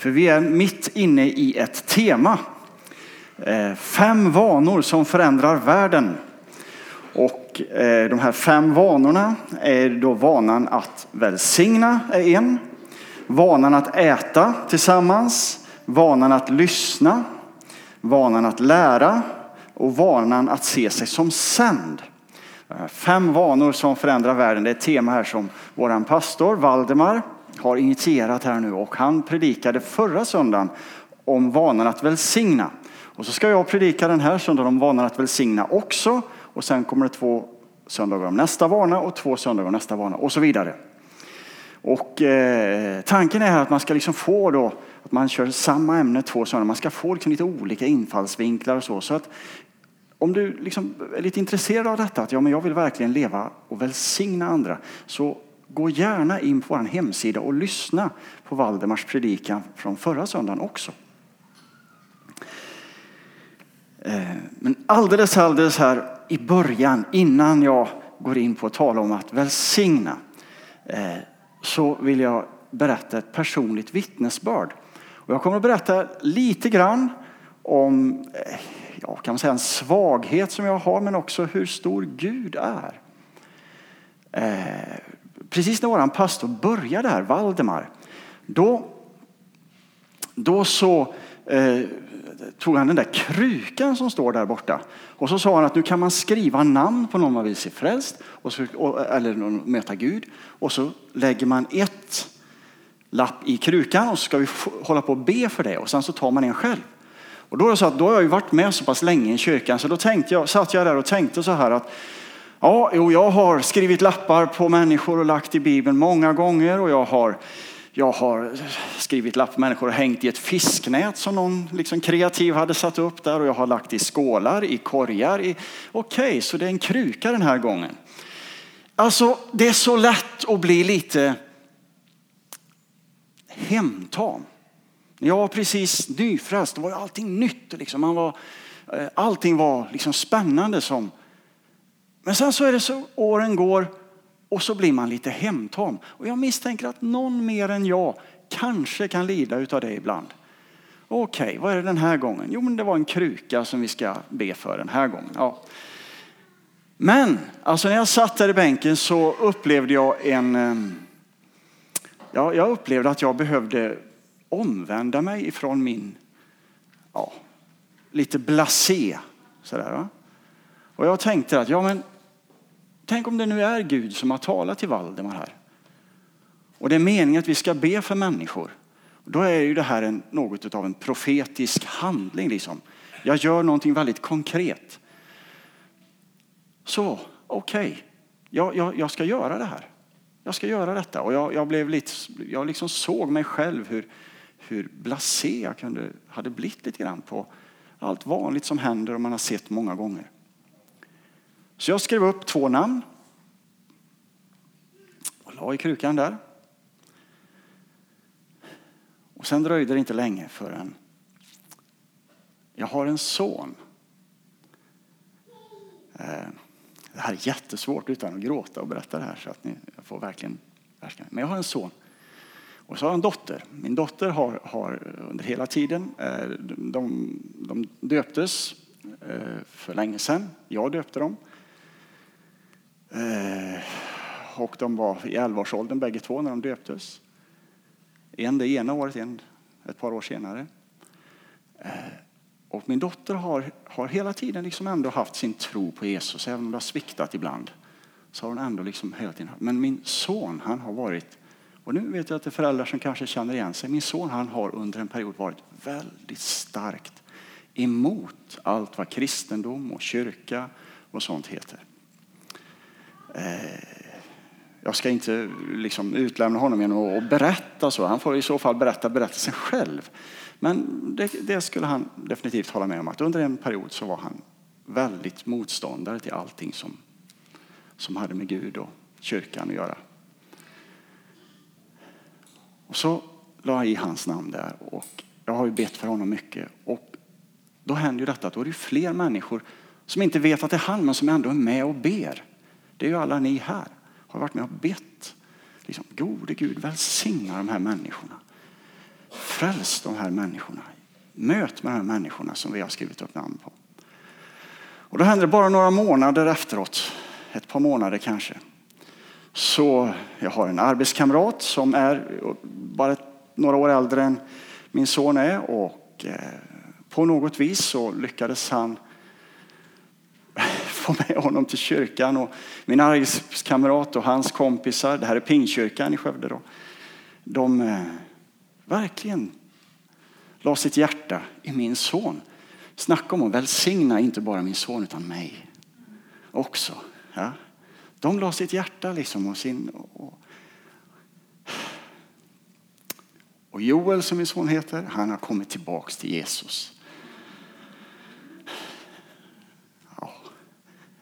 För vi är mitt inne i ett tema. Eh, fem vanor som förändrar världen. Och eh, de här fem vanorna är då vanan att välsigna är en. Vanan att äta tillsammans. Vanan att lyssna. Vanan att lära. Och vanan att se sig som sänd. Fem vanor som förändrar världen. Det är ett tema här som vår pastor Valdemar har initierat här nu och han predikade förra söndagen om vanan att välsigna. Och så ska jag predika den här söndagen om vanan att välsigna också. Och sen kommer det två söndagar om nästa vana och två söndagar om nästa vana och så vidare. Och eh, tanken är att man ska liksom få då att man kör samma ämne två söndagar. Man ska få liksom lite olika infallsvinklar och så. så att om du liksom är lite intresserad av detta, att ja, men jag vill verkligen leva och välsigna andra, så gå gärna in på vår hemsida och lyssna på Valdemars predikan från förra söndagen också. Eh, men alldeles, alldeles här i början, innan jag går in på att tala om att välsigna, eh, så vill jag berätta ett personligt vittnesbörd. Och jag kommer att berätta lite grann om eh, ja, kan man säga en svaghet som jag har, men också hur stor Gud är. Precis när vår pastor började här, Valdemar, då, då så eh, tog han den där krukan som står där borta. Och så sa han att nu kan man skriva namn på någon man vill se frälst och så, och, eller möta Gud. Och så lägger man ett lapp i krukan och så ska vi hålla på och be för det. Och sen så tar man en själv. Och då, är det så att, då har jag ju varit med så pass länge i kyrkan så då tänkte jag, satt jag där och tänkte så här att ja, jo, jag har skrivit lappar på människor och lagt i Bibeln många gånger och jag har, jag har skrivit lappar på människor och hängt i ett fisknät som någon liksom kreativ hade satt upp där och jag har lagt i skålar, i korgar. I, Okej, okay, så det är en kruka den här gången. Alltså, det är så lätt att bli lite hemtam. När jag var precis nyfrälst, då var allting nytt. Liksom. Man var, eh, allting var liksom spännande. Som. Men sen så är det så, åren går och så blir man lite hemtam. Och jag misstänker att någon mer än jag kanske kan lida av det ibland. Okej, okay, vad är det den här gången? Jo, men det var en kruka som vi ska be för den här gången. Ja. Men alltså när jag satt där i bänken så upplevde jag en... Ehm, ja, jag upplevde att jag behövde omvända mig ifrån min ja, lite blasé. Sådär, va? Och jag tänkte att ja, men, tänk om det nu är Gud som har talat till Valdemar här. Och det är meningen att vi ska be för människor. Då är ju det här en, något av en profetisk handling. Liksom. Jag gör någonting väldigt konkret. Så, okej, okay. jag, jag, jag, ska göra det här. Jag ska göra detta. Och jag, jag blev lite, jag liksom såg mig själv hur, hur blasé jag kunde, hade blivit lite grann på allt vanligt som händer och man har sett många gånger. Så jag skrev upp två namn och la i krukan där. Och sen dröjde det inte länge förrän jag har en son. Eh, det här är jättesvårt utan att gråta och berätta det här så att ni får verkligen Men jag har en son och så har jag en dotter. Min dotter har, har under hela tiden, eh, de, de döptes eh, för länge sedan. Jag döpte dem. Eh, och de var i 11-årsåldern bägge två när de döptes. En det ena året, en ett par år senare. Eh, och min dotter har, har hela tiden liksom ändå haft sin tro på Jesus, även om det har sviktat ibland. Så har hon ändå liksom hela tiden Men min son, han har varit och nu vet jag att det är föräldrar som kanske känner igen sig. Min son han har under en period varit väldigt starkt emot allt vad kristendom och kyrka och sånt heter. Eh, jag ska inte liksom utlämna honom genom att berätta så. Han får i så fall berätta berättelsen själv. Men det, det, skulle han definitivt hålla med om att under en period så var han väldigt motståndare till allting som, som hade med Gud och kyrkan att göra. Och så la jag i hans namn där och jag har ju bett för honom mycket. Och då händer ju detta att då är det fler människor som inte vet att det är han men som ändå är med och ber. Det är ju alla ni här har varit med och bett. Liksom, gode Gud välsigna de här människorna. Fräls de här människorna. Möt med de här människorna som vi har skrivit upp namn på. Och då hände det bara några månader efteråt, ett par månader kanske. Så jag har en arbetskamrat som är bara några år äldre än min son är och eh, på något vis så lyckades han få med honom till kyrkan. Och min arbetskamrat och hans kompisar, det här är Pingkyrkan i Skövde, då, de eh, verkligen la sitt hjärta i min son. Snacka om att välsigna inte bara min son utan mig också. Ja. De la sitt hjärta liksom och sin... Och, och Joel som min son heter, han har kommit tillbaks till Jesus.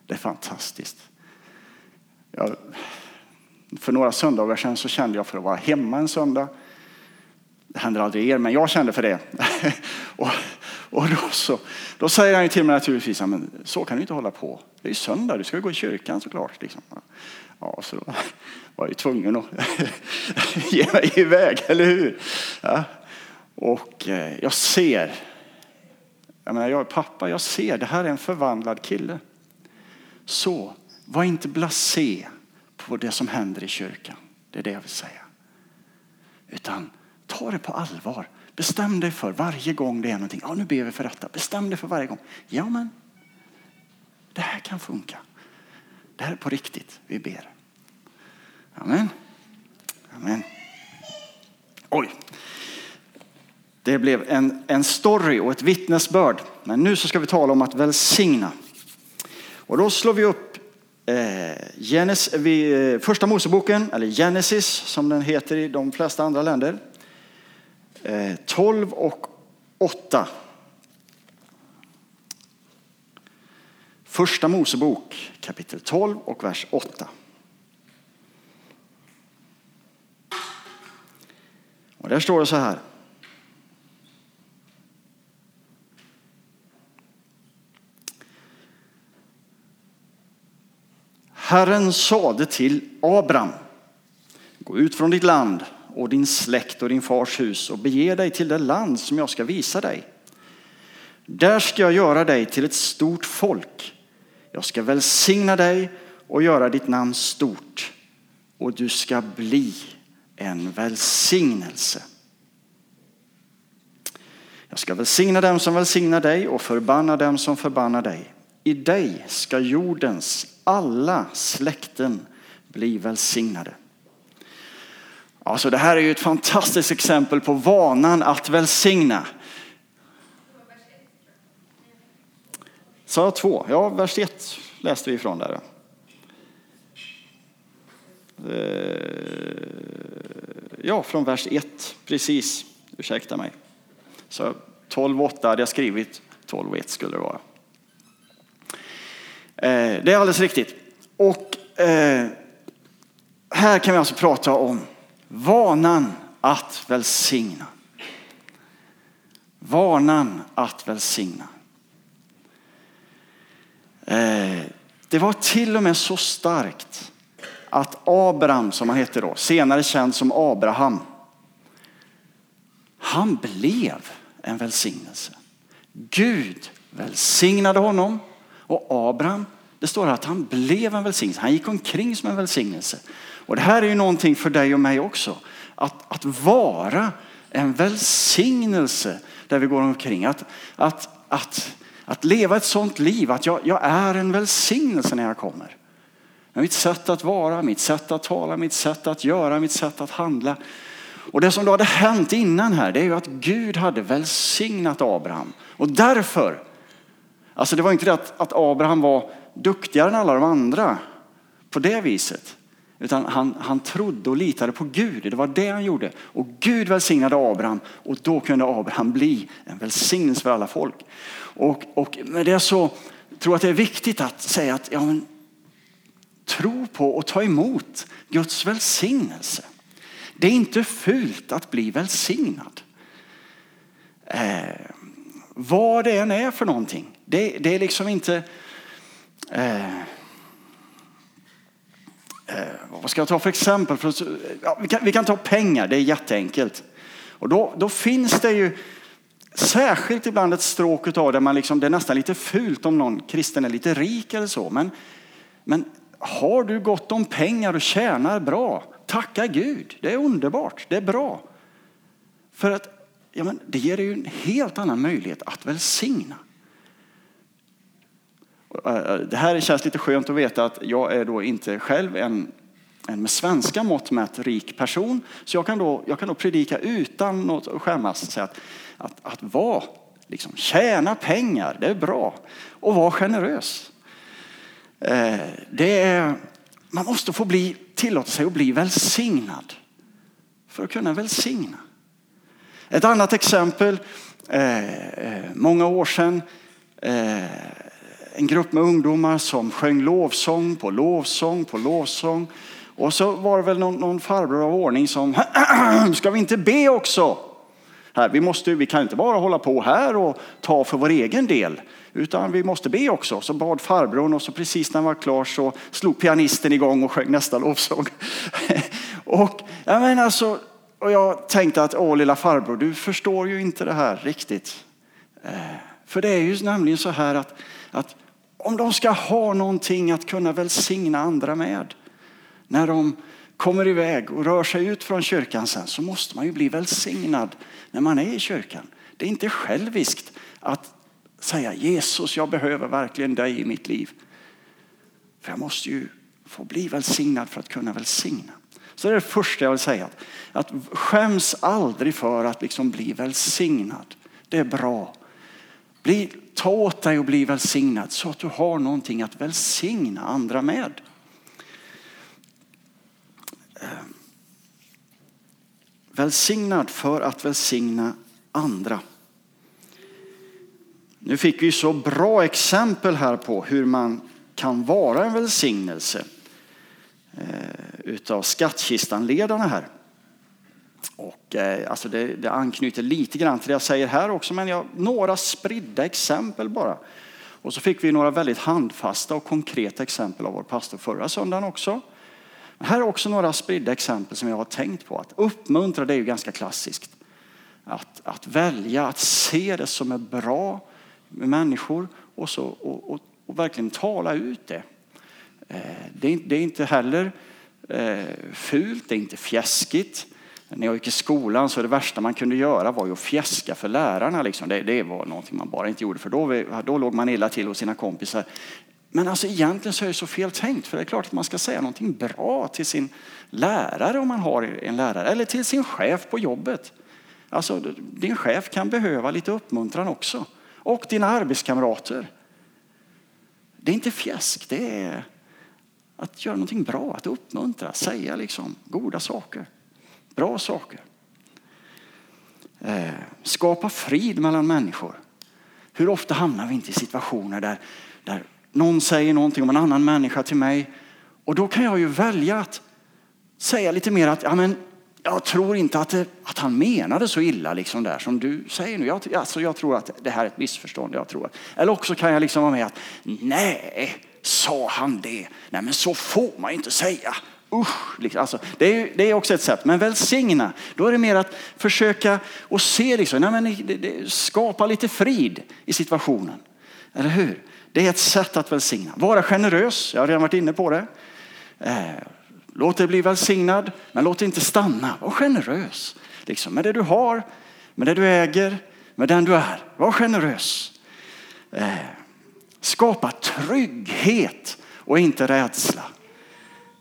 Det är fantastiskt. Jag, för några söndagar sedan så kände jag för att vara hemma en söndag. Det händer aldrig er, men jag kände för det. och, och då, så, då säger han till mig naturligtvis, men så kan du inte hålla på. Det är ju söndag, du ska gå i kyrkan såklart. Liksom. Ja, så då var jag ju tvungen att ge mig iväg, eller hur? Ja. Och eh, jag ser, jag menar jag är pappa, jag ser, det här är en förvandlad kille. Så var inte blasé på det som händer i kyrkan. Det är det jag vill säga. Utan ta det på allvar. Bestäm dig för varje gång det är någonting. Ja, nu ber vi för detta. Bestäm dig för varje gång. Ja, men det här kan funka. Det här är på riktigt. Vi ber. Amen. Amen. Oj. Det blev en, en story och ett vittnesbörd. Men nu så ska vi tala om att välsigna. Och då slår vi upp eh, Genes, vi, eh, första Moseboken, eller Genesis som den heter i de flesta andra länder. Eh, 12 och 8. Första Mosebok kapitel 12 och vers 8. Och där står det så här. Herren sade till Abraham, gå ut från ditt land och din släkt och din fars hus och bege dig till det land som jag ska visa dig. Där ska jag göra dig till ett stort folk. Jag ska välsigna dig och göra ditt namn stort och du ska bli en välsignelse. Jag ska välsigna dem som välsignar dig och förbanna dem som förbannar dig. I dig ska jordens alla släkten bli välsignade. Alltså det här är ju ett fantastiskt exempel på vanan att välsigna. Sa jag två? Ja, vers ett läste vi ifrån där. Eh, ja, från vers 1, precis. Ursäkta mig. Så 12.8 hade jag skrivit, 12.1 skulle det vara. Eh, det är alldeles riktigt. Och eh, här kan vi alltså prata om vanan att välsigna. Vanan att välsigna. Eh, det var till och med så starkt att Abraham, som han hette då, senare känd som Abraham, han blev en välsignelse. Gud välsignade honom och Abraham, det står att han blev en välsignelse. Han gick omkring som en välsignelse. Och det här är ju någonting för dig och mig också. Att, att vara en välsignelse där vi går omkring. Att, att, att, att leva ett sånt liv att jag, jag är en välsignelse när jag kommer. Mitt sätt att vara, mitt sätt att tala, mitt sätt att göra, mitt sätt att handla. Och det som då hade hänt innan här, det är ju att Gud hade välsignat Abraham. Och därför, alltså det var inte det att, att Abraham var duktigare än alla de andra på det viset. Utan han, han trodde och litade på Gud. Det var det han gjorde. Och Gud välsignade Abraham och då kunde Abraham bli en välsignelse för alla folk. Och, och med det så tror jag att det är viktigt att säga att ja, men, tro på och ta emot Guds välsignelse. Det är inte fult att bli välsignad. Eh, vad det än är för någonting. Det, det är liksom inte... Eh, eh, vad ska jag ta för exempel? För, ja, vi, kan, vi kan ta pengar, det är jätteenkelt. Och då, då finns det ju särskilt ibland ett stråk av det man liksom, det är nästan lite fult om någon kristen är lite rik eller så. Men, men har du gott om pengar och tjänar bra, tacka Gud. Det är underbart, det är bra. För att ja, men det ger dig en helt annan möjlighet att välsigna. Eh, eh, det här känns lite skönt att veta att jag är då inte själv en, en med svenska mått mätt rik person. Så jag kan då, jag kan då predika utan något att skämmas. Så att, att, att vara, liksom, tjäna pengar, det är bra. Och vara generös. Eh, det är, man måste få bli, tillåta sig att bli välsignad. För att kunna välsigna. Ett annat exempel, eh, eh många år sedan, en grupp med ungdomar som sjöng lovsång på lovsång på lovsång. Och så var det väl någon, någon farbror av ordning som, ska vi inte be också? Här, vi, måste, vi kan inte bara hålla på här och ta för vår egen del, utan vi måste be också. Så bad farbrorn och så precis när han var klar så slog pianisten igång och sjöng nästa lovsång. och, jag menar alltså, och jag tänkte att, åh lilla farbror, du förstår ju inte det här riktigt. Eh, för det är ju nämligen så här att, att om de ska ha någonting att kunna välsigna andra med, när de kommer iväg och rör sig ut från kyrkan sen så måste man ju bli välsignad när man är i kyrkan. Det är inte själviskt att säga Jesus, jag behöver verkligen dig i mitt liv. För jag måste ju få bli välsignad för att kunna välsigna. Så det är det första jag vill säga. Att skäms aldrig för att liksom bli välsignad. Det är bra. Bli, ta åt dig och bli välsignad så att du har någonting att välsigna andra med. Eh, välsignad för att välsigna andra. Nu fick vi så bra exempel här på hur man kan vara en välsignelse eh, utav skattkistanledarna här. Och, eh, alltså det, det anknyter lite grann till det jag säger här också, men jag, några spridda exempel bara. Och så fick vi några väldigt handfasta och konkreta exempel av vår pastor förra söndagen också. Här är också några spridda exempel som jag har tänkt på. Att uppmuntra, det är ju ganska klassiskt. Att, att välja att se det som är bra med människor och, så, och, och, och verkligen tala ut det. Eh, det är, det är inte heller eh, fult, det är inte fjäskigt. När jag gick i skolan så det värsta man kunde göra var ju att fjäska för lärarna. Liksom. Det, det var någonting man bara inte gjorde för då, då låg man illa till hos sina kompisar. Men alltså egentligen så är det så fel tänkt. För det är klart att man ska säga någonting bra till sin lärare om man har en lärare. Eller till sin chef på jobbet. Alltså din chef kan behöva lite uppmuntran också. Och dina arbetskamrater. Det är inte fjäsk, det är att göra någonting bra, att uppmuntra, säga liksom goda saker, bra saker. Eh, skapa frid mellan människor. Hur ofta hamnar vi inte i situationer där, där någon säger någonting om en annan människa till mig och då kan jag ju välja att säga lite mer att ja, men jag tror inte att, det, att han menade så illa liksom där som du säger nu. Jag, alltså, jag tror att det här är ett missförstånd. Jag tror eller också kan jag liksom vara med att nej, sa han det? Nej, men så får man inte säga. Usch, liksom. alltså, det, är, det är också ett sätt. Men välsigna, då är det mer att försöka och se, liksom, nej, men det, det, skapa lite frid i situationen. Eller hur? Det är ett sätt att välsigna. Vara generös, jag har redan varit inne på det. Eh, låt dig bli välsignad, men låt det inte stanna. Var generös liksom, med det du har, med det du äger, med den du är. Var generös. Eh, skapa trygghet och inte rädsla.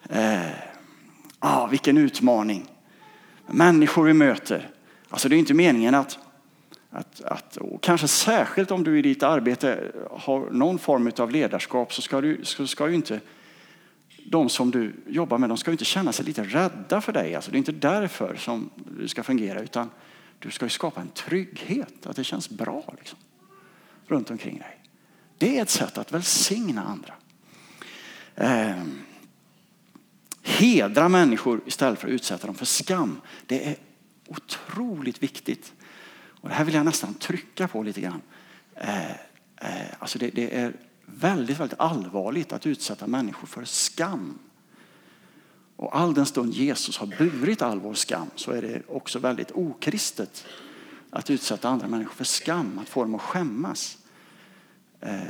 Eh, ah, vilken utmaning. Människor vi möter. Alltså det är inte meningen att att, att, kanske särskilt om du i ditt arbete har någon form av ledarskap så ska, du, så ska ju inte de som du jobbar med de ska inte känna sig lite rädda för dig. Alltså, det är inte därför som du ska fungera utan du ska skapa en trygghet, att det känns bra liksom, runt omkring dig. Det är ett sätt att välsigna andra. Eh, hedra människor istället för att utsätta dem för skam. Det är otroligt viktigt. Och det här vill jag nästan trycka på lite grann. Eh, eh, alltså det, det, är väldigt, väldigt allvarligt att utsätta människor för skam. Och all den stund Jesus har burit all vår skam så är det också väldigt okristet att utsätta andra människor för skam, att få dem att skämmas. Eh,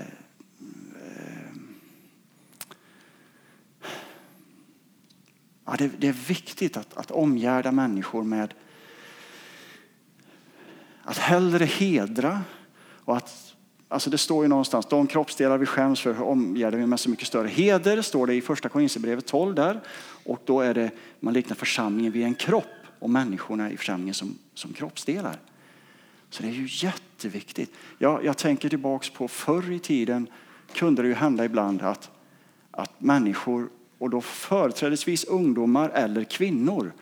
ja, det, det, är viktigt att, att omgärda människor med att hellre hedra och att Alltså det står ju någonstans, de kroppsdelar vi skäms för omgärdar vi med så mycket större heder, står det i första Korinthierbrevet 12 där. Och då är det, man liknar församlingen vid en kropp och människorna i församlingen som, som kroppsdelar. Så det är ju jätteviktigt. Jag, jag tänker tillbaks på förr i tiden kunde det ju hända ibland att, att människor, och då företrädesvis ungdomar eller kvinnor,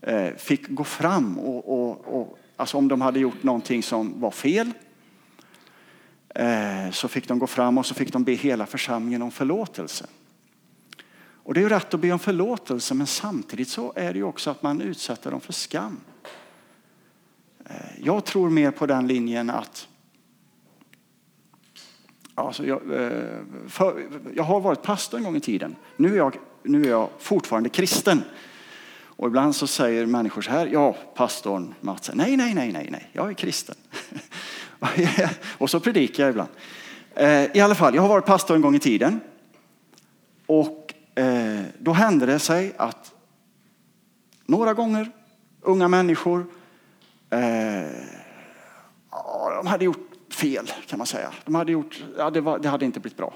eh, fick gå fram och, och, och alltså om de hade gjort någonting som var fel eh, så fick de gå fram och så fick de be hela församlingen om förlåtelse. Och det är ju rätt att be om förlåtelse men samtidigt så är det ju också att man utsätter dem för skam. Eh, jag tror mer på den linjen att Alltså jag, eh, för, jag har varit pastor en gång i tiden. Nu är, jag, nu är jag fortfarande kristen. Och ibland så säger människor så här, ja, pastorn Mats, nej, nej, nej, nej, nej, jag är kristen. och så predikar jag ibland. Eh, I alla fall, jag har varit pastor en gång i tiden. Och eh, då hände det sig att några gånger unga människor de hade gjort fel kan man säga. De hade gjort, ja, det, var, det hade inte blivit bra.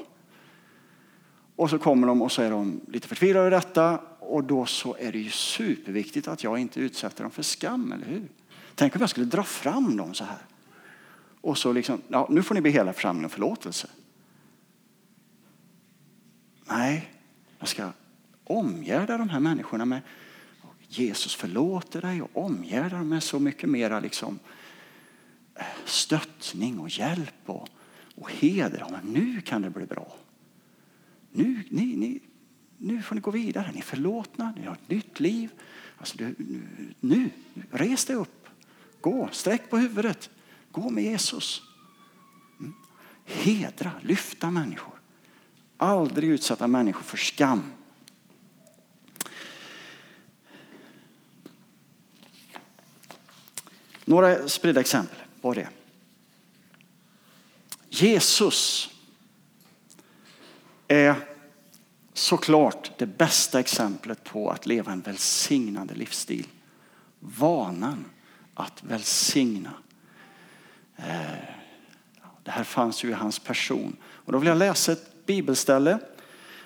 Och så kommer de och så är de lite förtvivlade över detta och då så är det ju superviktigt att jag inte utsätter dem för skam, eller hur? Tänk om jag skulle dra fram dem så här. Och så liksom, ja, nu får ni be hela församlingen om förlåtelse. Nej, jag ska omgärda de här människorna med Jesus förlåter dig och omgärda dem med så mycket mera liksom, eh, stöttning och hjälp och, och heder. Men nu kan det bli bra. Nu, ni, ni, nu får ni gå vidare. Ni är förlåtna, ni har ett nytt liv. Alltså, du, nu, res dig upp. Gå, sträck på huvudet. Gå med Jesus. Mm. Hedra, lyfta människor. Aldrig utsätta människor för skam. Några spridda exempel var det. Jesus är såklart det bästa exemplet på att leva en välsignande livsstil. Vanan att välsigna. Eh, det här fanns ju i hans person. Och då vill jag läsa ett bibelställe.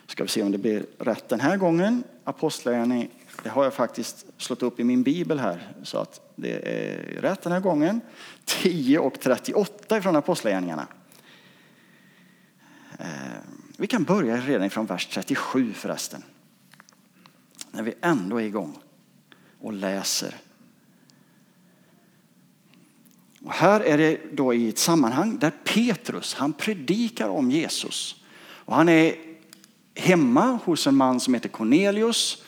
Ska vi se om det blir rätt den här gången. Apostlagärningarna det har jag faktiskt slått upp i min bibel här så att det är rätt den här gången. 10 och 38 från Apostlagärningarna. Eh, vi kan börja redan från vers 37 förresten. När vi ändå är igång och läser. Och här är det då i ett sammanhang där Petrus, han predikar om Jesus. Och han är hemma hos en man som heter Cornelius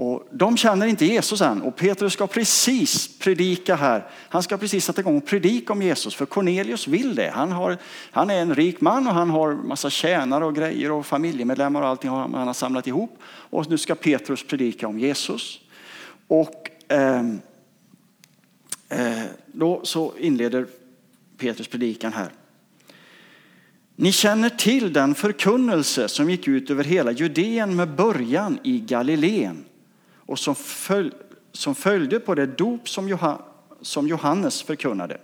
och de känner inte Jesus än och Petrus ska precis predika här. Han ska precis sätta igång och predika om Jesus för Cornelius vill det. Han, har, han är en rik man och han har massa tjänare och grejer och familjemedlemmar och allting han har samlat ihop. Och nu ska Petrus predika om Jesus. Och eh, eh, då så inleder Petrus predikan här. Ni känner till den förkunnelse som gick ut över hela Judeen med början i Galileen och som, följ, som följde på det dop som, Johan, som Johannes förkunnade.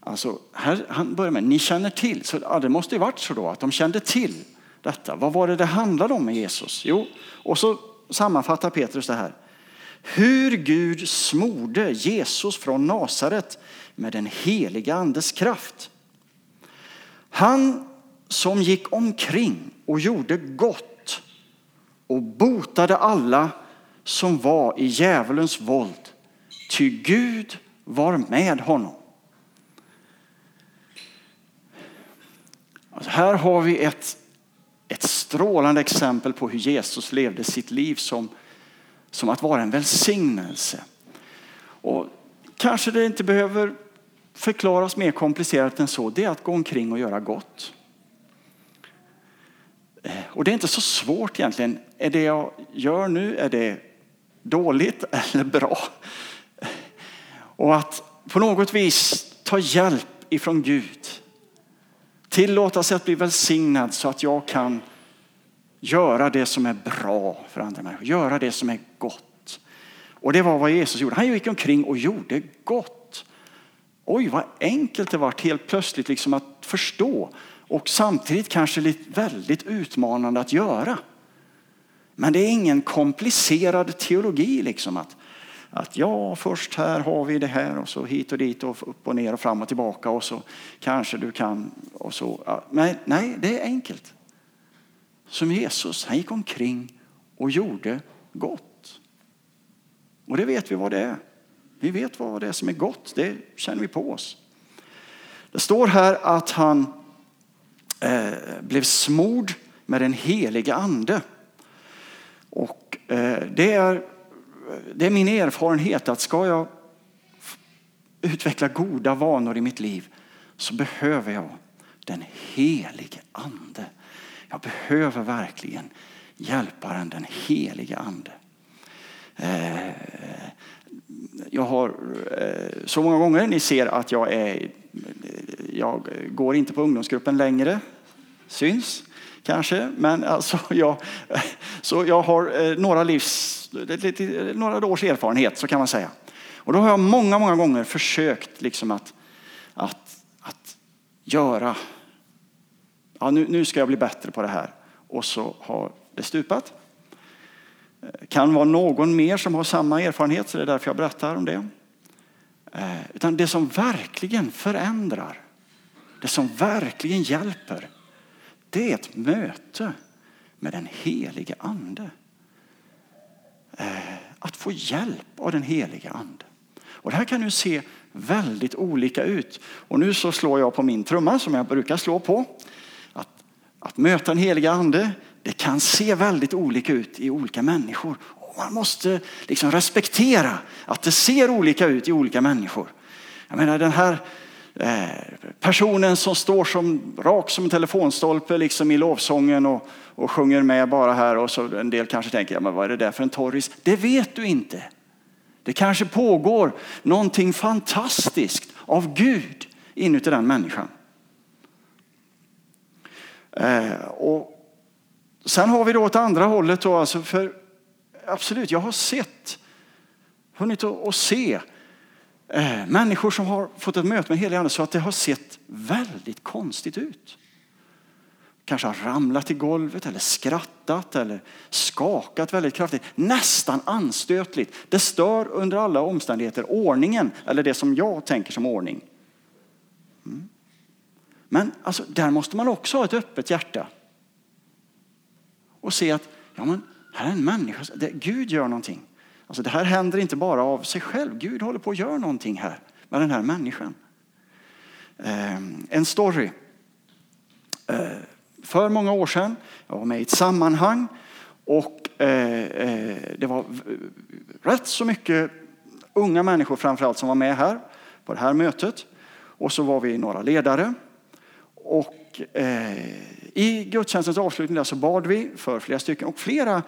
Alltså, här, han börjar med, ni känner till. Så, ja, det måste ju varit så då att de kände till detta. Vad var det det handlade om med Jesus? Jo, och så sammanfattar Petrus det här. Hur Gud smorde Jesus från Nasaret med den heliga andes kraft. Han som gick omkring och gjorde gott och botade alla som var i djävulens våld, ty Gud var med honom. Alltså här har vi ett, ett strålande exempel på hur Jesus levde sitt liv som, som att vara en välsignelse. Och kanske det inte behöver förklaras mer komplicerat än så. Det är att gå omkring och göra gott. Eh, och det är inte så svårt egentligen. Är det jag gör nu, är det dåligt eller bra? Och att på något vis ta hjälp ifrån Gud. Tillåta sig att bli välsignad så att jag kan göra det som är bra för andra människor. Göra det som är gott. Och det var vad Jesus gjorde. Han gick omkring och gjorde gott. Oj, vad enkelt det var helt plötsligt liksom att förstå och samtidigt kanske lite väldigt utmanande att göra. Men det är ingen komplicerad teologi liksom att, att ja, först här har vi det här och så hit och dit och upp och ner och fram och tillbaka och så kanske du kan och så. Nej, nej, det är enkelt. Som Jesus, han gick omkring och gjorde gott. Och det vet vi vad det är. Vi vet vad det är som är gott, det känner vi på oss. Det står här att han eh, blev smord med den heliga ande. Och eh, det, är, det är min erfarenhet att ska jag utveckla goda vanor i mitt liv så behöver jag den helige ande. Jag behöver verkligen hjälparen, den helige ande. Eh, jag har eh, så många gånger, ni ser att jag är, jag går inte på ungdomsgruppen längre, syns kanske, men alltså jag, så jag har eh, några, livs, några års erfarenhet så kan man säga. Och då har jag många, många gånger försökt liksom att, att, att göra, ja, nu, nu ska jag bli bättre på det här. Och så har det stupat. Kan vara någon mer som har samma erfarenhet, så det är därför jag berättar om det. Eh, utan det som verkligen förändrar, det som verkligen hjälper, det är ett möte med den helige ande. Eh, att få hjälp av den helige ande. Och det här kan ju se väldigt olika ut. Och nu så slår jag på min trumma som jag brukar slå på. Att, att möta den heliga ande, det kan se väldigt olika ut i olika människor. Och man måste liksom respektera att det ser olika ut i olika människor. Jag menar den här eh, personen som står som rak som en telefonstolpe liksom i lovsången och, och sjunger med bara här och så en del kanske tänker, ja, men vad är det där för en torris? Det vet du inte. Det kanske pågår någonting fantastiskt av Gud inuti den människan. Eh, och Sen har vi då åt andra hållet då, alltså för absolut, jag har sett, hunnit att se eh, människor som har fått ett möte med helige ande så att det har sett väldigt konstigt ut. Kanske har ramlat i golvet eller skrattat eller skakat väldigt kraftigt. Nästan anstötligt. Det stör under alla omständigheter ordningen eller det som jag tänker som ordning. Mm. Men alltså, där måste man också ha ett öppet hjärta och se att ja, men här är en människa, det, Gud gör någonting. Alltså, det här händer inte bara av sig själv. Gud håller på att göra någonting här med den här människan. Eh, en story. Eh, för många år sedan, jag var med i ett sammanhang och eh, eh det var rätt så mycket unga människor framförallt som var med här på det här mötet. Och så var vi några ledare. Och eh, i gudstjänstens avslutning där så bad vi för flera stycken och flera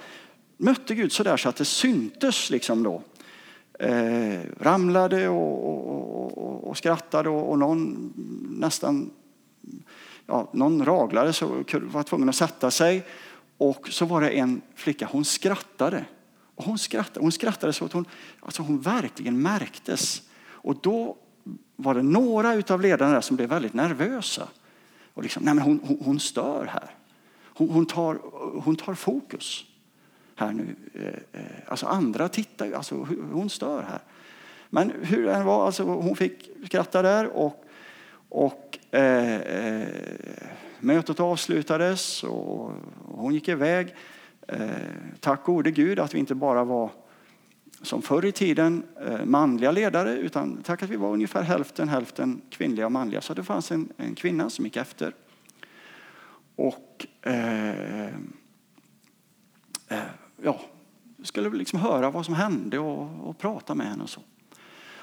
mötte Gud så där så att det syntes liksom då. Eh, ramlade och, och, och, och skrattade och, och, någon nästan ja, någon raglade så var tvungen att sätta sig. Och så var det en flicka, hon skrattade. Och hon, skrattade hon skrattade så att hon, alltså hon verkligen märktes. Och då var det några av ledarna där som blev väldigt nervösa. Och liksom, nej men hon, hon, hon stör här. Hon, hon, tar, hon tar fokus här nu. Eh, eh, alltså andra tittar ju, alltså hon stör här. Men hur det än var, alltså hon fick skratta där och, och eh, eh, mötet avslutades och hon gick iväg. Eh, tack gode Gud att vi inte bara var som förr i tiden eh, manliga ledare utan tack att vi var ungefär hälften hälften kvinnliga och manliga. Så det fanns en, en kvinna som gick efter. Och eh, eh, ja, skulle liksom höra vad som hände och, och prata med henne och så.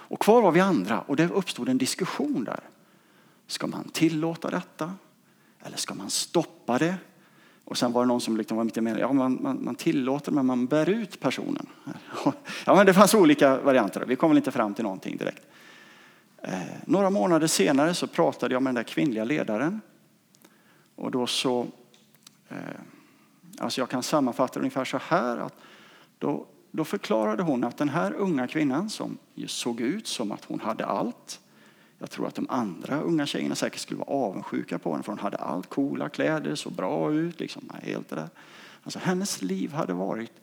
Och kvar var vi andra och det uppstod en diskussion där. Ska man tillåta detta? Eller ska man stoppa det? Och sen var det någon som liksom var lite mer, ja man, man, man tillåter men man bär ut personen. Ja men det fanns olika varianter, vi kom väl inte fram till någonting direkt. Eh, några månader senare så pratade jag med den där kvinnliga ledaren. Och då så, eh, alltså jag kan sammanfatta det ungefär så här att då, då förklarade hon att den här unga kvinnan som såg ut som att hon hade allt. Jag tror att de andra unga tjejerna säkert skulle vara avundsjuka på henne för hon hade allt, coola kläder, så bra ut. Liksom, helt det där. Alltså, hennes liv hade varit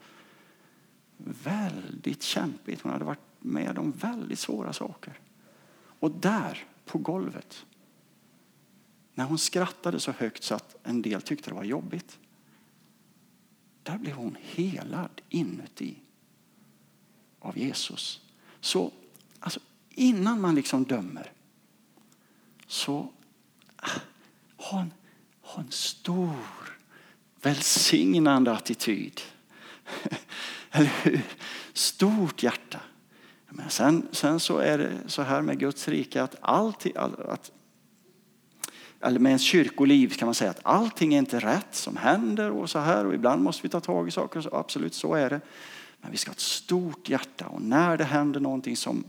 väldigt kämpigt. Hon hade varit med om väldigt svåra saker. Och där på golvet, när hon skrattade så högt så att en del tyckte det var jobbigt. Där blev hon helad inuti av Jesus. Så alltså, innan man liksom dömer så ha en, ha en stor välsignande attityd. Eller hur? Stort hjärta. Men sen, sen så är det så här med Guds rike att allt, att, eller med ens kyrkoliv kan man säga att allting är inte rätt som händer och så här och ibland måste vi ta tag i saker. Så absolut, så är det. Men vi ska ha ett stort hjärta och när det händer någonting som,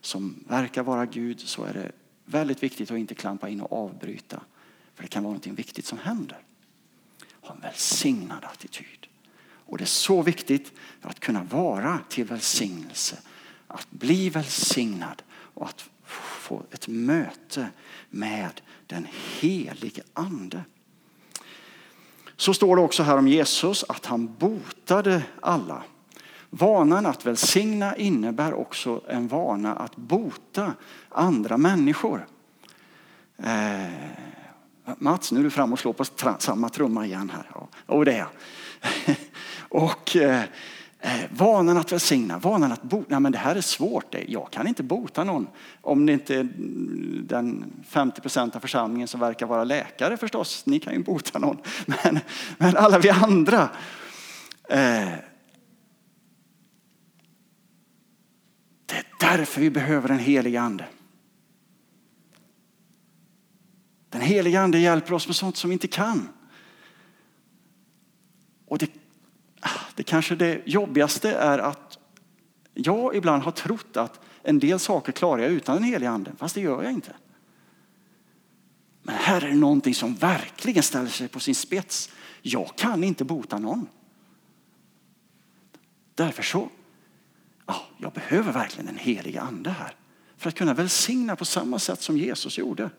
som verkar vara Gud så är det väldigt viktigt att inte klampa in och avbryta. För det kan vara något viktigt som händer. Ha en välsignad attityd. Och det är så viktigt att kunna vara till välsignelse. Att bli välsignad och att få ett möte med den helige Ande. Så står det också här om Jesus att han botade alla. Vanan att välsigna innebär också en vana att bota andra människor. Eh, Mats, nu är du fram och slår på samma trumma igen här. Ja, och det är Och eh, Eh, vanan att välsigna, vanan att bota. Nej, men det här är svårt. Jag kan inte bota någon om det inte är den 50 procent av församlingen som verkar vara läkare förstås. Ni kan ju bota någon. Men, men alla vi andra. Eh, det är därför vi behöver den helige ande. Den helige ande hjälper oss med sånt som vi inte kan. Och det ah, det kanske det jobbigaste är att jag ibland har trott att en del saker klarar jag utan den helige ande, fast det gör jag inte. Men här är det någonting som verkligen ställer sig på sin spets. Jag kan inte bota någon. Därför så, oh, jag behöver verkligen den heliga ande här. För att kunna välsigna på samma sätt som Jesus gjorde.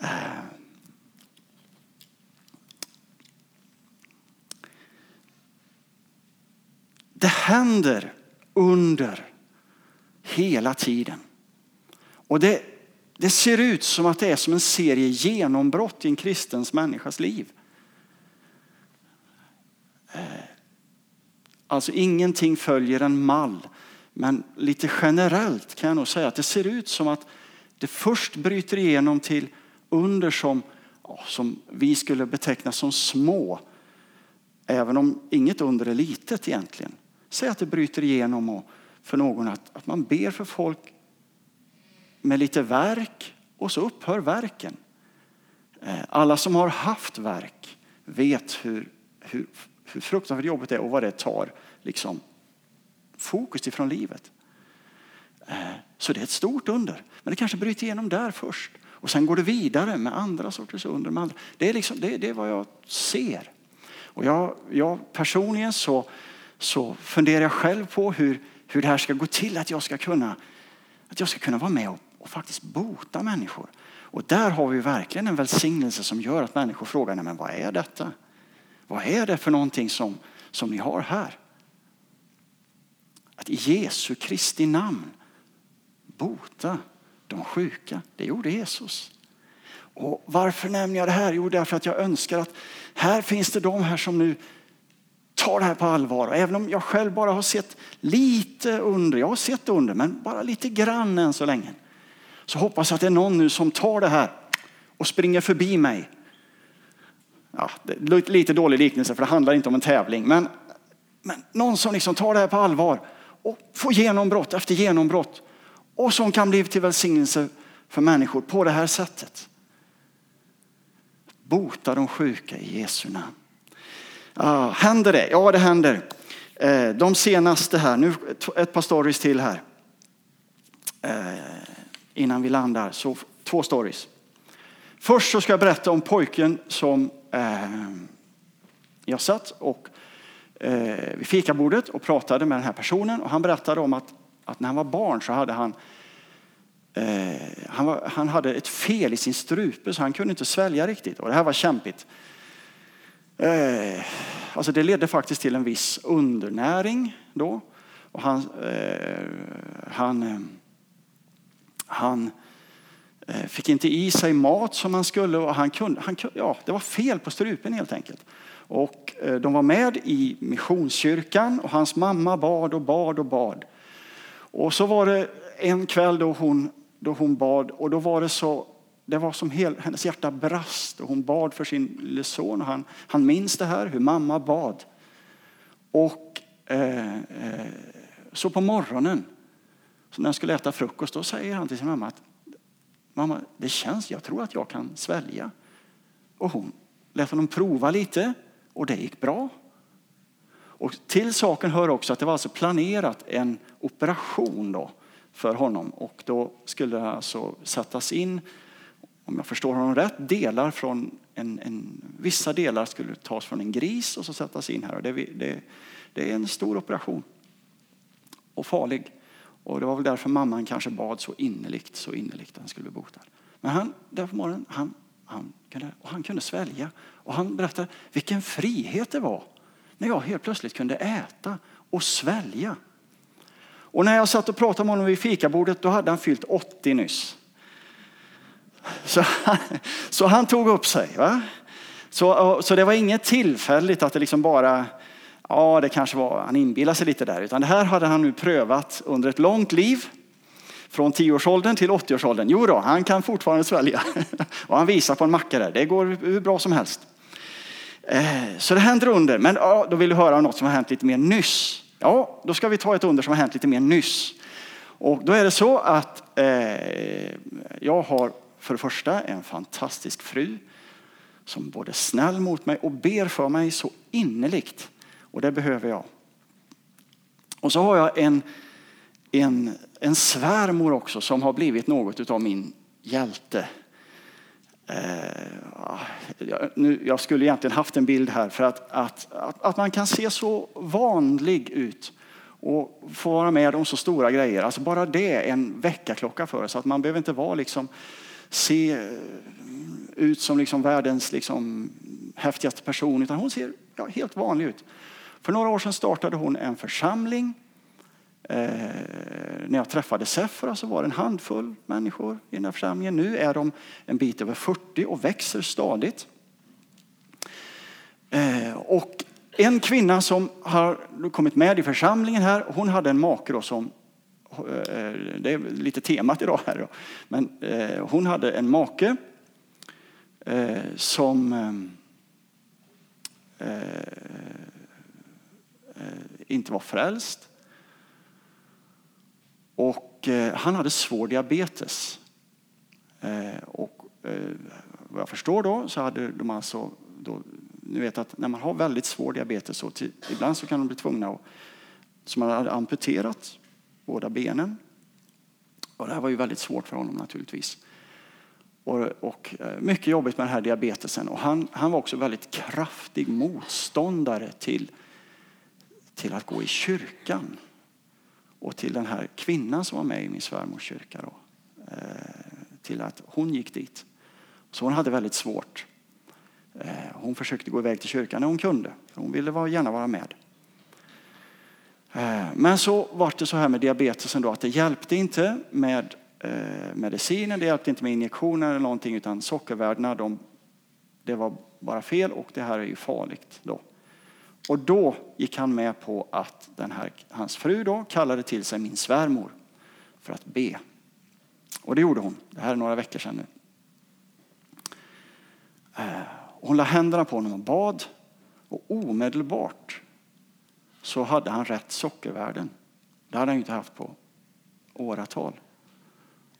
Eh. Det händer under hela tiden. Och det, det ser ut som att det är som en serie genombrott i en kristens människas liv. Eh. Alltså ingenting följer en mall. Men lite generellt kan jag nog säga att det ser ut som att det först bryter igenom till under som, som vi skulle beteckna som små. Även om inget under är litet egentligen. Säg att det bryter igenom och för någon att, att man ber för folk med lite verk och så upphör verken. Eh, alla som har haft verk vet hur, hur, hur fruktansvärt jobbigt det är och vad det tar liksom, fokus ifrån livet. Eh, så det är ett stort under. Men det kanske bryter igenom där först. Och sen går det vidare med andra sorters under. Andra. Det är, liksom, det, det är vad jag ser. Och jag, jag personligen så så funderar jag själv på hur, hur det här ska gå till. Att jag ska kunna, att jag ska kunna vara med och, och faktiskt bota människor. Och där har vi verkligen en välsignelse som gör att människor frågar, nej men vad är detta? Vad är det för någonting som, som ni har här? Att i Jesu Kristi namn bota de sjuka. Det gjorde Jesus. Och varför nämner jag det här? Jo, därför att jag önskar att här finns det de här som nu tar det här på allvar. Och även om jag själv bara har sett lite under, jag har sett under, men bara lite grann än så länge. Så hoppas jag att det är någon nu som tar det här och springer förbi mig. Ja, lite dålig liknelse för det handlar inte om en tävling. Men, men någon som liksom tar det här på allvar och får genombrott efter genombrott. Och som kan bli till välsignelse för människor på det här sättet. bota de sjuka i Jesu namn. Ah, händer det? Ja, det händer. Eh, de senaste här, nu ett par stories till här. Eh, innan vi landar, så två stories. Först så ska jag berätta om pojken som eh, jag satt och eh, vid fikabordet och pratade med den här personen och han berättade om att, att när han var barn så hade han eh, han, var, han hade ett fel i sin strupe så han kunde inte svälja riktigt och det här var kämpigt. Eh, alltså det ledde faktiskt till en viss undernäring då. Och han, eh, han, eh, han eh, Eh, fick inte i sig mat som han skulle och han kunde, han, ja, det var fel på strupen helt enkelt. Och eh, de var med i missionskyrkan och hans mamma bad och bad och bad. Och så var det en kväll då hon, då hon bad och då var det så det var som hel, hennes hjärta brast och hon bad för sin lille son. Och han, han minns det här, hur mamma bad. Och eh, eh, så på morgonen, så när han skulle äta frukost, då säger han till sin mamma att mamma, det känns, jag tror att jag kan svälja. Och hon lät honom prova lite och det gick bra. Och till saken hör också att det var alltså planerat en operation då för honom och då skulle det alltså sättas in, om jag förstår honom rätt, delar från en, en, vissa delar skulle tas från en gris och så sättas in här. Och det, det, det är en stor operation och farlig. Och det var väl därför mamman kanske bad så innerligt, så innerligt att han skulle bli botad. Men han, där på morgonen, han, han, kunde, och han kunde svälja. Och han berättade vilken frihet det var när jag helt plötsligt kunde äta och svälja. Och när jag satt och pratade med honom vid fikabordet, då hade han fyllt 80 nyss. Så han, så han tog upp sig. Va? Så, så det var inget tillfälligt att det liksom bara, ja det kanske var, han inbillade sig lite där. Utan det här hade han nu prövat under ett långt liv. Från 10-årsåldern till 80-årsåldern. Jo då, han kan fortfarande svälja. Och han visar på en macka där. Det går hur bra som helst. Eh, så det händer under. Men ja, då vill du höra något som har hänt lite mer nyss. Ja, då ska vi ta ett under som har hänt lite mer nyss. Och då är det så att eh, jag har för det första en fantastisk fru som både är snäll mot mig och ber för mig så innerligt. Och det behöver jag. Och så har jag en, en, en svärmor också som har blivit något av min hjälte. Eh, jag, nu, jag skulle egentligen haft en bild här för att, att, att, att, man kan se så vanlig ut och få vara med om så stora grejer. Alltså bara det är en väckarklocka för oss. Att man behöver inte vara liksom, se eh, ut som liksom världens liksom, häftigaste person utan hon ser ja, helt vanlig ut. För några år sedan startade hon en församling Eh, när jag träffade Sefra så var det en handfull människor i den här församlingen. Nu är de en bit över 40 och växer stadigt. Eh, och en kvinna som har kommit med i församlingen här, hon hade en make som eh, det är lite temat idag här. Men eh, hon hade en make eh, som Eh, inte var frälst. Och eh, han hade svår diabetes. Eh, och vad jag förstår då så hade de alltså, då, ni vet att när man har väldigt svår diabetes så till, ibland så kan de bli tvungna att, så man hade amputerat båda benen. Och det här var ju väldigt svårt för honom naturligtvis. Och, och mycket jobbigt med den här diabetesen. Och han, han var också väldigt kraftig motståndare till, till att gå i kyrkan och till den här kvinnan som var med i min svärmors kyrka. Då, eh, till att hon gick dit. Så hon hade väldigt svårt. Eh, hon försökte gå iväg till kyrkan när hon kunde. Hon ville gärna vara med. Eh, men så var det så här med diabetesen då att det hjälpte inte med medicinen, det hjälpte inte med injektioner eller någonting utan sockervärdena de, det var bara fel och det här är ju farligt då. Och då gick han med på att den här, hans fru då kallade till sig min svärmor för att be. Och det gjorde hon. Det här är några veckor sedan nu. Eh, hon la händerna på honom och bad. Och omedelbart så hade han rätt sockervärden. Det hade han inte haft på åratal.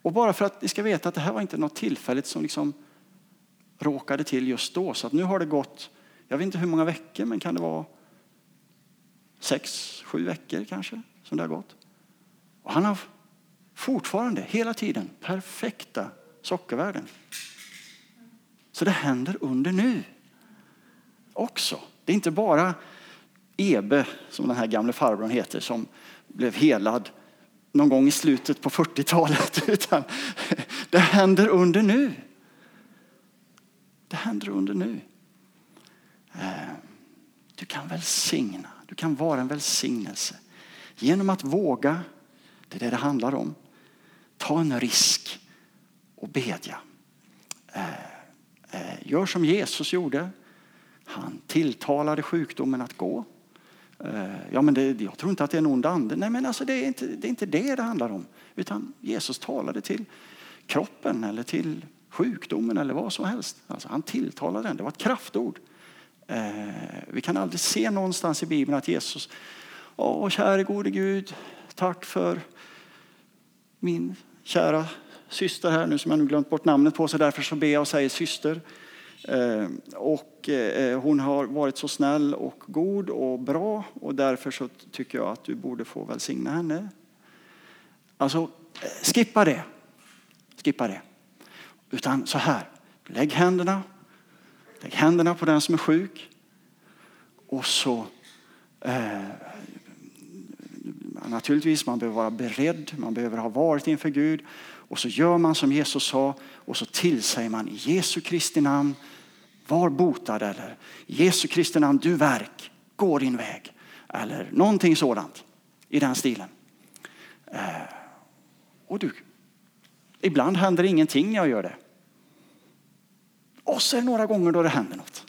Och bara för att ni ska veta att det här var inte något tillfälligt som liksom råkade till just då. Så att nu har det gått, jag vet inte hur många veckor, men kan det vara sex, sju veckor kanske som det har gått. Och han har fortfarande, hela tiden, perfekta sockervärden. Så det händer under nu också. Det är inte bara Ebe, som den här gamle farbrorn heter, som blev helad någon gång i slutet på 40-talet, utan det händer under nu. Det händer under nu. Du kan välsigna, du kan vara en välsignelse genom att våga, det är det det handlar om, ta en risk och bedja. Eh, eh, gör som Jesus gjorde. Han tilltalade sjukdomen att gå. Eh, ja, men det, jag tror inte att det är en ond ande. Nej, men alltså det, är inte, det är inte det det handlar om. Utan Jesus talade till kroppen eller till sjukdomen eller vad som helst. Alltså, han tilltalade den. Det var ett kraftord. Eh, vi kan aldrig se någonstans i Bibeln att Jesus, åh käre gode Gud, tack för min kära syster här nu som jag nu glömt bort namnet på så därför så ber jag och säger syster. Eh, och eh, hon har varit så snäll och god och bra och därför så tycker jag att du borde få välsigna henne. Alltså, skippa det. Skippa det. Utan så här, lägg händerna, lägg händerna på den som är sjuk och så eh, Naturligtvis, man behöver vara beredd, man behöver ha varit inför Gud. Och så gör man som Jesus sa och så tillsäger man i Jesu Kristi namn, var botad eller i Jesu Kristi namn, du verk, gå din väg. Eller någonting sådant i den stilen. Eh, och du, ibland händer ingenting när jag gör det. Och så är det några gånger då det händer något.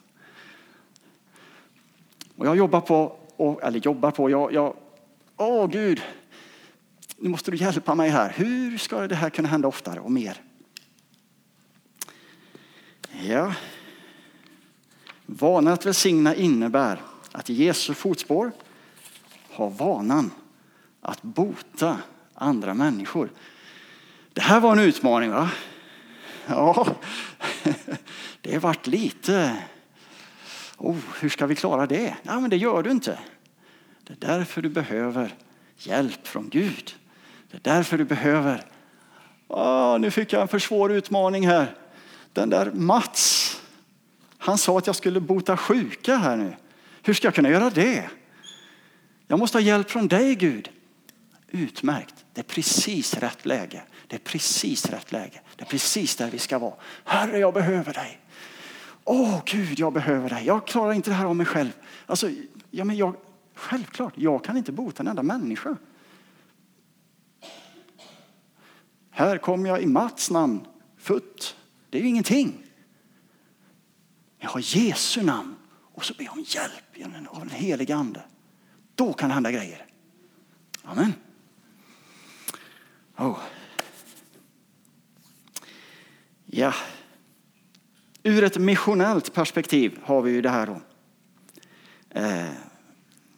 Och jag jobbar på, eller jobbar på, jag, jag, åh Gud, nu måste du hjälpa mig här. Hur ska det här kunna hända oftare och mer? Ja. Vanan att välsigna innebär att i Jesu fotspår ha vanan att bota andra människor. Det här var en utmaning va? Ja, det varit lite... Oh, hur ska vi klara det? Ja, men det gör du inte. Det är därför du behöver hjälp från Gud. Det är därför du behöver... Oh, nu fick jag en för svår utmaning här. Den där Mats, han sa att jag skulle bota sjuka här nu. Hur ska jag kunna göra det? Jag måste ha hjälp från dig Gud. Utmärkt, det är precis rätt läge. Det är precis rätt läge. Det är precis där vi ska vara. Herre, jag behöver dig. Åh Gud, jag behöver dig. Jag klarar inte det här av mig själv. Alltså, ja, men jag, självklart, jag kan inte bota en enda människa. Här kommer jag i Mats namn. Futt. Det är ju ingenting. Jag har Jesu namn och så ber jag om hjälp av den helige Ande. Då kan det hända grejer. Amen. Oh. Ja. Ur ett missionellt perspektiv har vi ju det här då. Eh,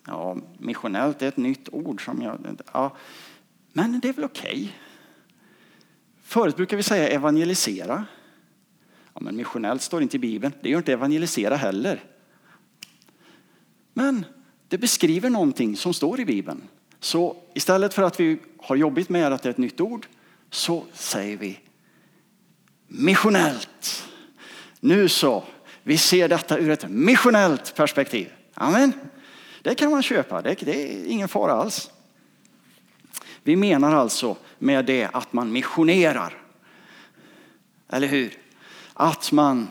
ja, missionellt är ett nytt ord som jag... Ja, men det är väl okej. Okay. Förut brukar vi säga evangelisera. Ja, men missionellt står inte i Bibeln. Det gör inte evangelisera heller. Men det beskriver någonting som står i Bibeln. Så istället för att vi har jobbigt med att det är ett nytt ord så säger vi missionellt. Nu så, vi ser detta ur ett missionellt perspektiv. Amen. Det kan man köpa, det, är ingen fara alls. Vi menar alltså med det att man missionerar. Eller hur? Att man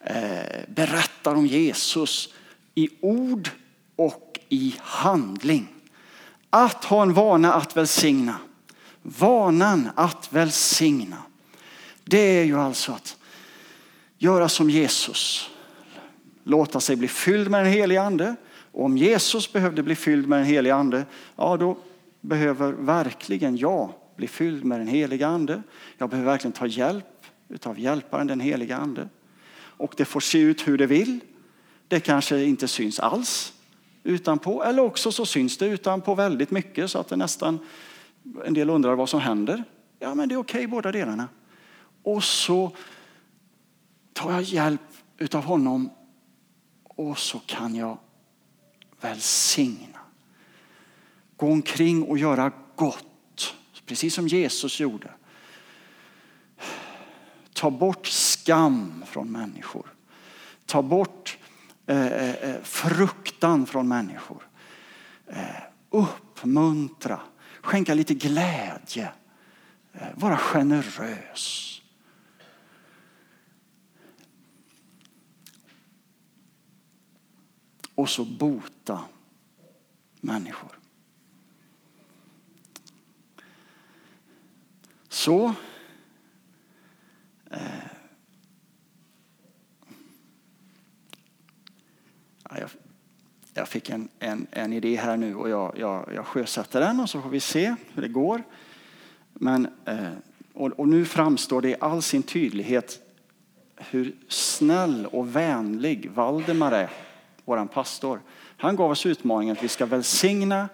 eh, berättar om Jesus i ord och i handling. Att ha en vana att välsigna. Vanan att välsigna. Det är ju alltså att göra som Jesus. Låta sig bli fylld med den helige ande. Och om Jesus behövde bli fylld med den helige ande, ja då behöver verkligen jag bli fylld med den helige ande. Jag behöver verkligen ta hjälp av hjälparen den helige ande. Och det får se ut hur det vill. Det kanske inte syns alls utanpå. Eller också så syns det utanpå väldigt mycket så att det nästan en del undrar vad som händer. Ja men det är okej okay, båda delarna. Och så tar jag hjälp av honom och så kan jag välsigna. Gå omkring och göra gott, precis som Jesus gjorde. Ta bort skam från människor. Ta bort eh, eh, eh fruktan från människor. Eh, uppmuntra, skänka lite glädje. Eh, vara generös. Och så bota människor. Så eh, jag, jag fick en, en, en idé här nu och jag, jag, jag sjösätter den och så får vi se hur det går. Men, eh, och, och nu framstår det i all sin tydlighet hur snäll och vänlig Valdemar är, vår pastor. Han gav oss utmaningen att vi ska välsigna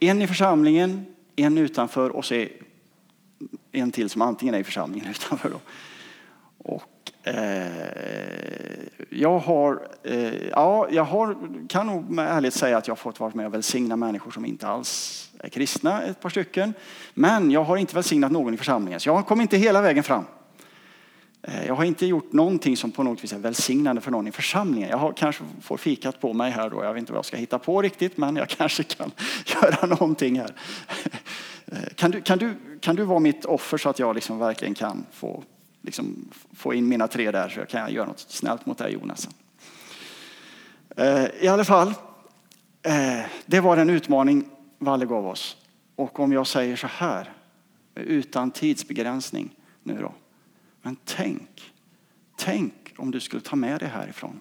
en i församlingen, en utanför och så en till som antingen är i församlingen utanför. Då. Och, eh, jag har, eh, ja, jag har, kan nog med ärligt säga att jag har fått vara med och välsigna människor som inte alls är kristna, ett par stycken. Men jag har inte välsignat någon i församlingen, så jag kom inte hela vägen fram. Eh, jag har inte gjort någonting som på något vis är välsignande för någon i församlingen. Jag har kanske får fikat på mig här då. Jag vet inte vad jag ska hitta på riktigt, men jag kanske kan göra någonting här. Eh, kan du, kan du, kan du vara mitt offer så att jag liksom verkligen kan få, liksom, få in mina tre där så jag kan göra något snällt mot dig Jonas? Eh, I alla fall, det var en utmaning Valle gav oss. Och om jag säger så här, utan tidsbegränsning nu då. Men tänk, tänk om du skulle ta med dig härifrån.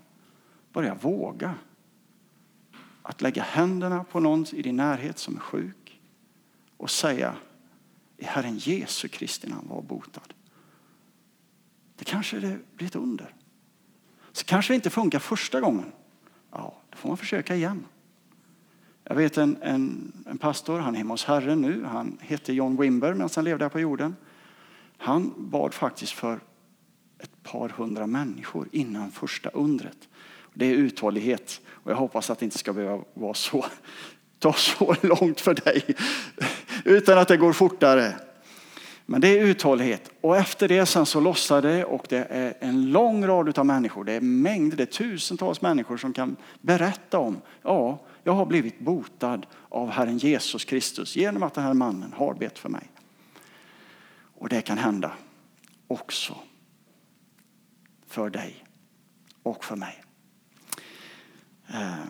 Börja våga. Att lägga händerna på någon i din närhet som är sjuk och säga i Herren Jesu Kristi namn var botad. Det kanske det blir ett under. Så kanske det inte funkar första gången. Ja, då får man försöka igen. Jag vet en, en, en pastor, han är hemma hos Herren nu. Han hette John Wimber medan han levde här på jorden. Han bad faktiskt för ett par hundra människor innan första undret. Det är uthållighet och jag hoppas att det inte ska behöva vara så, ta så långt för dig utan att det går fortare. Men det är uthållighet och efter det sen så lossar det och det är en lång rad av människor. Det är mängder, det är tusentals människor som kan berätta om, ja, jag har blivit botad av Herren Jesus Kristus genom att den här mannen har bett för mig. Och det kan hända också för dig och för mig. Eh,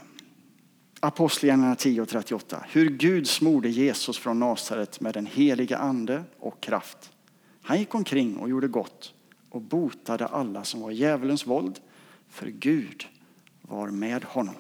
Apostlagärningarna 10 och 38. Hur Gud smorde Jesus från Nasaret med den heliga ande och kraft. Han gick omkring och gjorde gott och botade alla som var djävulens våld, för Gud var med honom.